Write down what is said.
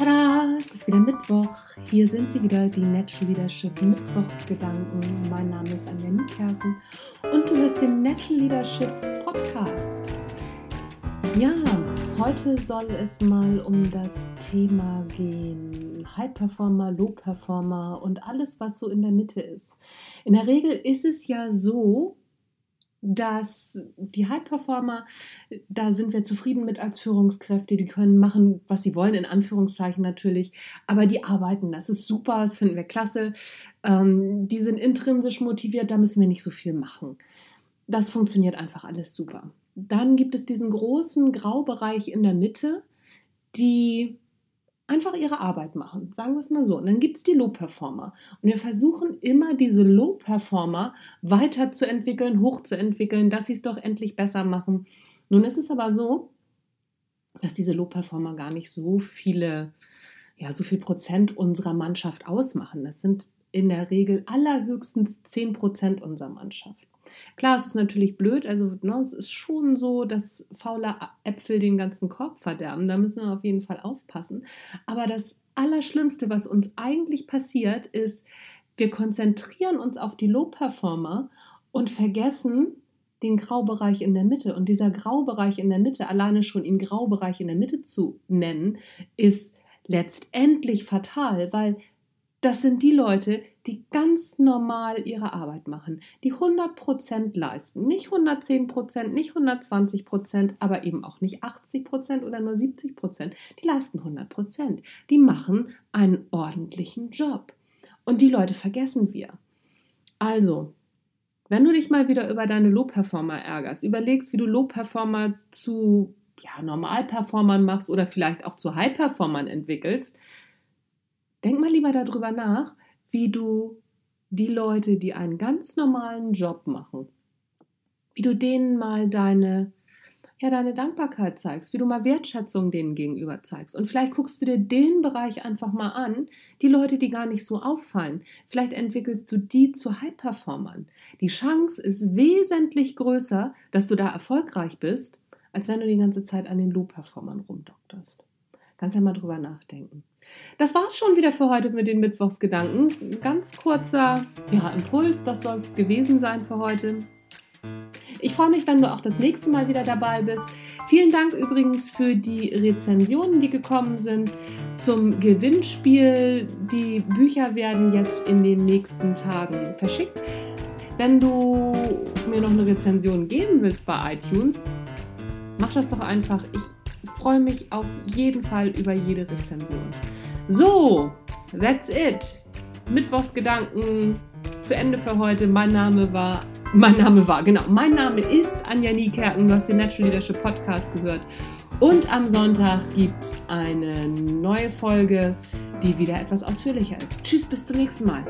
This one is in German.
Tada, es ist wieder Mittwoch. Hier sind sie wieder, die Natural Leadership Mittwochsgedanken. Mein Name ist Anja Niekerken und du hörst den Natural Leadership Podcast. Ja, heute soll es mal um das Thema gehen. High Performer, Low Performer und alles, was so in der Mitte ist. In der Regel ist es ja so, dass die High-Performer, da sind wir zufrieden mit als Führungskräfte, die können machen, was sie wollen, in Anführungszeichen natürlich, aber die arbeiten, das ist super, das finden wir klasse, ähm, die sind intrinsisch motiviert, da müssen wir nicht so viel machen. Das funktioniert einfach alles super. Dann gibt es diesen großen Graubereich in der Mitte, die einfach ihre Arbeit machen, sagen wir es mal so. Und dann gibt es die Low-Performer. Und wir versuchen immer diese Low-Performer weiterzuentwickeln, hochzuentwickeln, dass sie es doch endlich besser machen. Nun ist es aber so, dass diese Low-Performer gar nicht so viele, ja, so viel Prozent unserer Mannschaft ausmachen. Das sind in der Regel allerhöchstens 10 Prozent unserer Mannschaft. Klar, es ist natürlich blöd, also ne, es ist schon so, dass faule Äpfel den ganzen Korb verderben. Da müssen wir auf jeden Fall aufpassen. Aber das Allerschlimmste, was uns eigentlich passiert, ist, wir konzentrieren uns auf die Low-Performer und vergessen den Graubereich in der Mitte. Und dieser Graubereich in der Mitte, alleine schon ihn Graubereich in der Mitte zu nennen, ist letztendlich fatal, weil das sind die Leute, die ganz normal ihre Arbeit machen, die 100% leisten. Nicht 110%, nicht 120%, aber eben auch nicht 80% oder nur 70%. Die leisten 100%. Die machen einen ordentlichen Job. Und die Leute vergessen wir. Also, wenn du dich mal wieder über deine Low-Performer ärgerst, überlegst, wie du Low-Performer zu ja, Normal-Performern machst oder vielleicht auch zu High-Performern entwickelst, Denk mal lieber darüber nach, wie du die Leute, die einen ganz normalen Job machen, wie du denen mal deine, ja, deine Dankbarkeit zeigst, wie du mal Wertschätzung denen gegenüber zeigst. Und vielleicht guckst du dir den Bereich einfach mal an, die Leute, die gar nicht so auffallen. Vielleicht entwickelst du die zu High-Performern. Die Chance ist wesentlich größer, dass du da erfolgreich bist, als wenn du die ganze Zeit an den Low-Performern rumdokterst. Kannst ja mal drüber nachdenken. Das war's schon wieder für heute mit den Mittwochsgedanken. Ganz kurzer ja, Impuls, das soll es gewesen sein für heute. Ich freue mich, wenn du auch das nächste Mal wieder dabei bist. Vielen Dank übrigens für die Rezensionen, die gekommen sind zum Gewinnspiel. Die Bücher werden jetzt in den nächsten Tagen verschickt. Wenn du mir noch eine Rezension geben willst bei iTunes, mach das doch einfach. Ich freue mich auf jeden Fall über jede Rezension. So, that's it. Mittwochsgedanken zu Ende für heute. Mein Name war, mein Name war, genau, mein Name ist Anja Niekerken. Du hast den Natural Leadership Podcast gehört. Und am Sonntag gibt es eine neue Folge, die wieder etwas ausführlicher ist. Tschüss, bis zum nächsten Mal.